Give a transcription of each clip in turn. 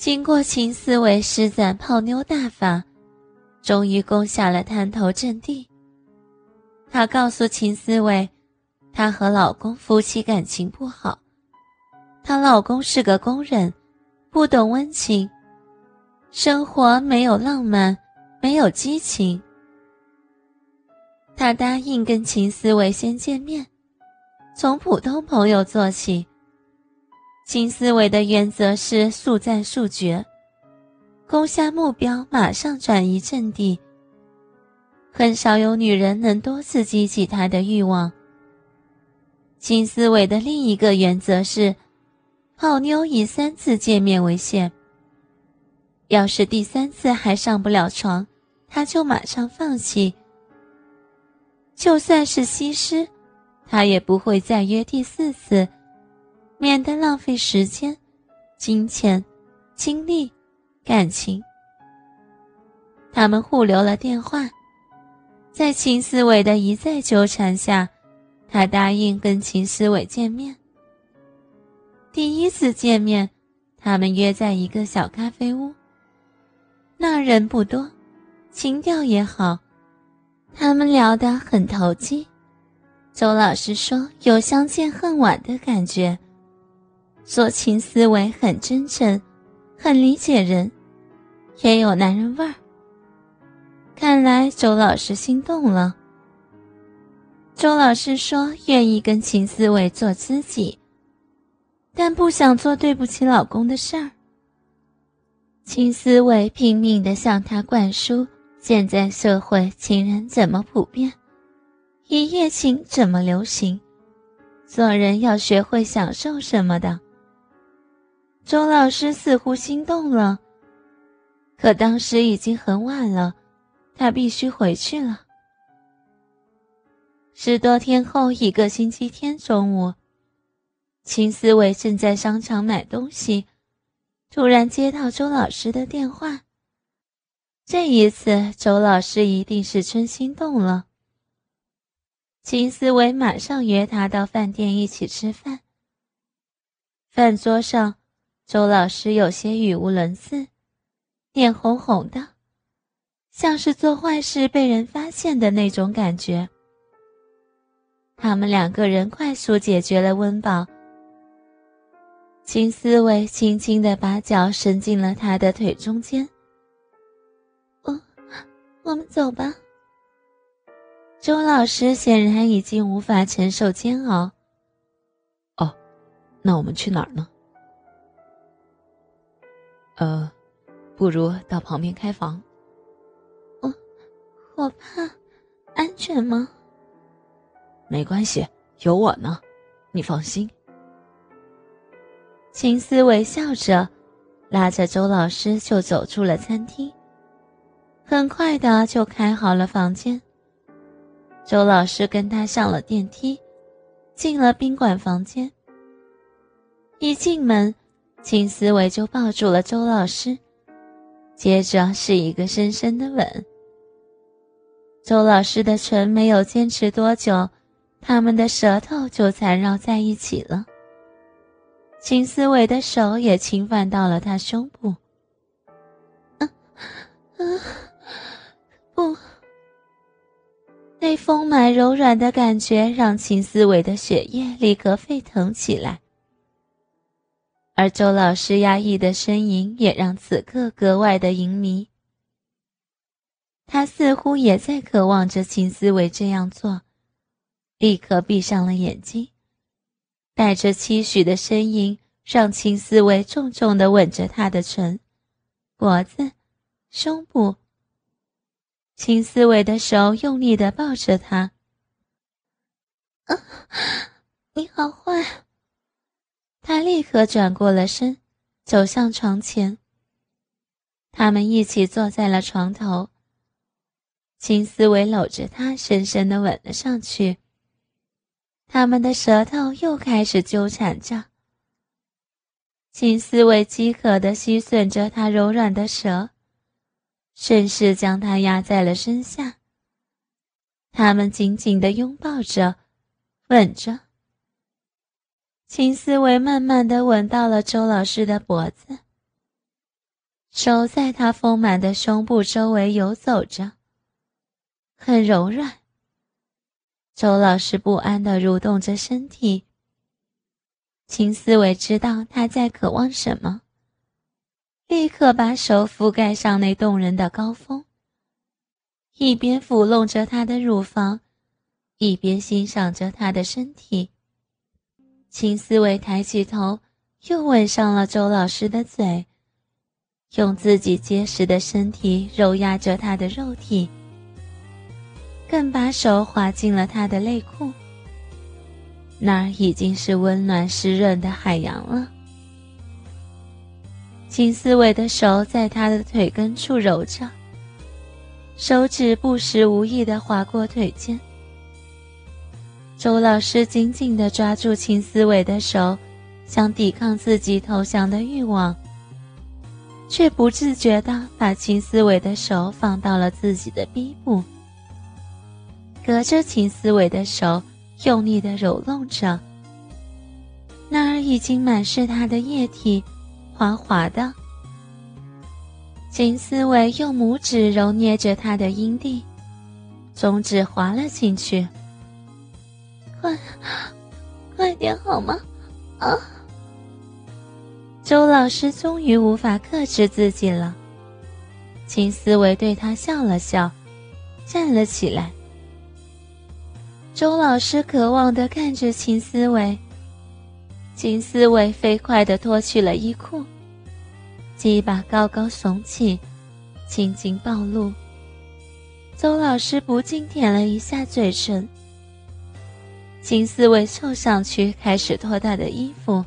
经过秦思维施展泡妞大法，终于攻下了滩头阵地。她告诉秦思维，她和老公夫妻感情不好，她老公是个工人，不懂温情，生活没有浪漫，没有激情。她答应跟秦思维先见面，从普通朋友做起。金思维的原则是速战速决，攻下目标马上转移阵地。很少有女人能多次激起他的欲望。金思维的另一个原则是，泡妞以三次见面为限。要是第三次还上不了床，他就马上放弃。就算是西施，他也不会再约第四次。免得浪费时间、金钱、精力、感情。他们互留了电话，在秦思伟的一再纠缠下，他答应跟秦思伟见面。第一次见面，他们约在一个小咖啡屋。那人不多，情调也好，他们聊得很投机。周老师说有相见恨晚的感觉。做秦思维很真诚，很理解人，也有男人味儿。看来周老师心动了。周老师说愿意跟秦思维做知己，但不想做对不起老公的事儿。秦思维拼命的向他灌输现在社会情人怎么普遍，一夜情怎么流行，做人要学会享受什么的。周老师似乎心动了，可当时已经很晚了，他必须回去了。十多天后，一个星期天中午，秦思维正在商场买东西，突然接到周老师的电话。这一次，周老师一定是真心动了。秦思维马上约他到饭店一起吃饭。饭桌上。周老师有些语无伦次，脸红红的，像是做坏事被人发现的那种感觉。他们两个人快速解决了温饱。金思维轻轻的把脚伸进了他的腿中间。我，我们走吧。周老师显然已经无法承受煎熬。哦，那我们去哪儿呢？呃，不如到旁边开房。我，我怕，安全吗？没关系，有我呢，你放心。秦思微笑着，拉着周老师就走出了餐厅。很快的就开好了房间。周老师跟他上了电梯，进了宾馆房间。一进门。秦思维就抱住了周老师，接着是一个深深的吻。周老师的唇没有坚持多久，他们的舌头就缠绕在一起了。秦思维的手也侵犯到了他胸部。啊啊！不，那丰满柔软的感觉让秦思维的血液立刻沸腾起来。而周老师压抑的呻吟也让此刻格外的淫靡。他似乎也在渴望着秦思维这样做，立刻闭上了眼睛，带着期许的呻吟，让秦思维重重的吻着他的唇、脖子、胸部。秦思维的手用力的抱着他。啊，你好坏！他立刻转过了身，走向床前。他们一起坐在了床头。秦思维搂着他，深深的吻了上去。他们的舌头又开始纠缠着。秦思维饥渴的吸吮着他柔软的舌，顺势将他压在了身下。他们紧紧的拥抱着，吻着。秦思维慢慢的吻到了周老师的脖子，手在他丰满的胸部周围游走着，很柔软。周老师不安地蠕动着身体。秦思维知道他在渴望什么，立刻把手覆盖上那动人的高峰，一边抚弄着他的乳房，一边欣赏着他的身体。秦思维抬起头，又吻上了周老师的嘴，用自己结实的身体揉压着他的肉体，更把手滑进了他的内裤。那儿已经是温暖湿润的海洋了。秦思维的手在他的腿根处揉着，手指不时无意地划过腿间。周老师紧紧地抓住秦思维的手，想抵抗自己投降的欲望，却不自觉地把秦思维的手放到了自己的逼部，隔着秦思维的手用力地揉弄着。那儿已经满是他的液体，滑滑的。秦思维用拇指揉捏着他的阴蒂，中指滑了进去。快，快点好吗？啊！周老师终于无法克制自己了。秦思维对他笑了笑，站了起来。周老师渴望的看着秦思维。秦思维飞快的脱去了衣裤，鸡巴高高耸起，青筋暴露。周老师不禁舔了一下嘴唇。金思维凑上去，开始脱他的衣服。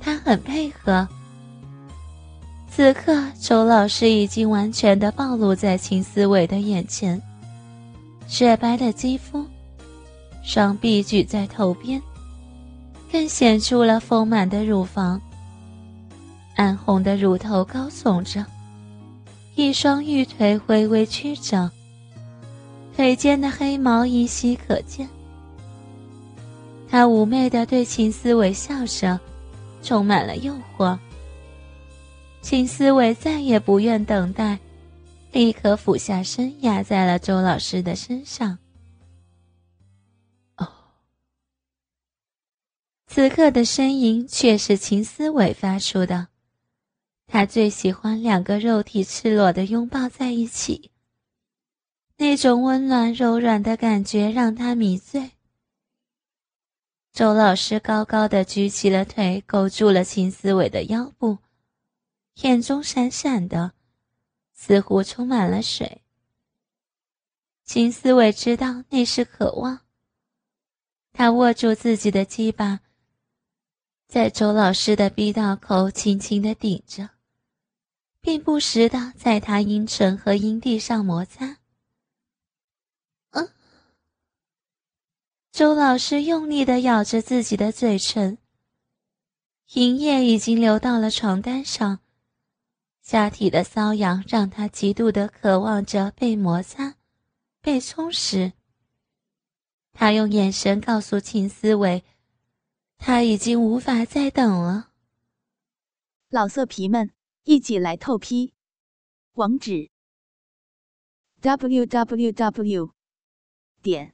他很配合。此刻，周老师已经完全的暴露在秦思维的眼前，雪白的肌肤，双臂举在头边，更显出了丰满的乳房。暗红的乳头高耸着，一双玉腿微微曲着，腿间的黑毛依稀可见。他妩媚的对秦思维笑着，充满了诱惑。秦思维再也不愿等待，立刻俯下身压在了周老师的身上。哦，此刻的声音却是秦思维发出的。他最喜欢两个肉体赤裸的拥抱在一起，那种温暖柔软的感觉让他迷醉。周老师高高的举起了腿，勾住了秦思维的腰部，眼中闪闪的，似乎充满了水。秦思维知道那是渴望，他握住自己的鸡巴，在周老师的逼道口轻轻的顶着，并不时的在他阴唇和阴蒂上摩擦。周老师用力的咬着自己的嘴唇，银液已经流到了床单上，下体的瘙痒让他极度的渴望着被摩擦、被充实。他用眼神告诉秦思维，他已经无法再等了。老色皮们，一起来透批，网址：w w w. 点。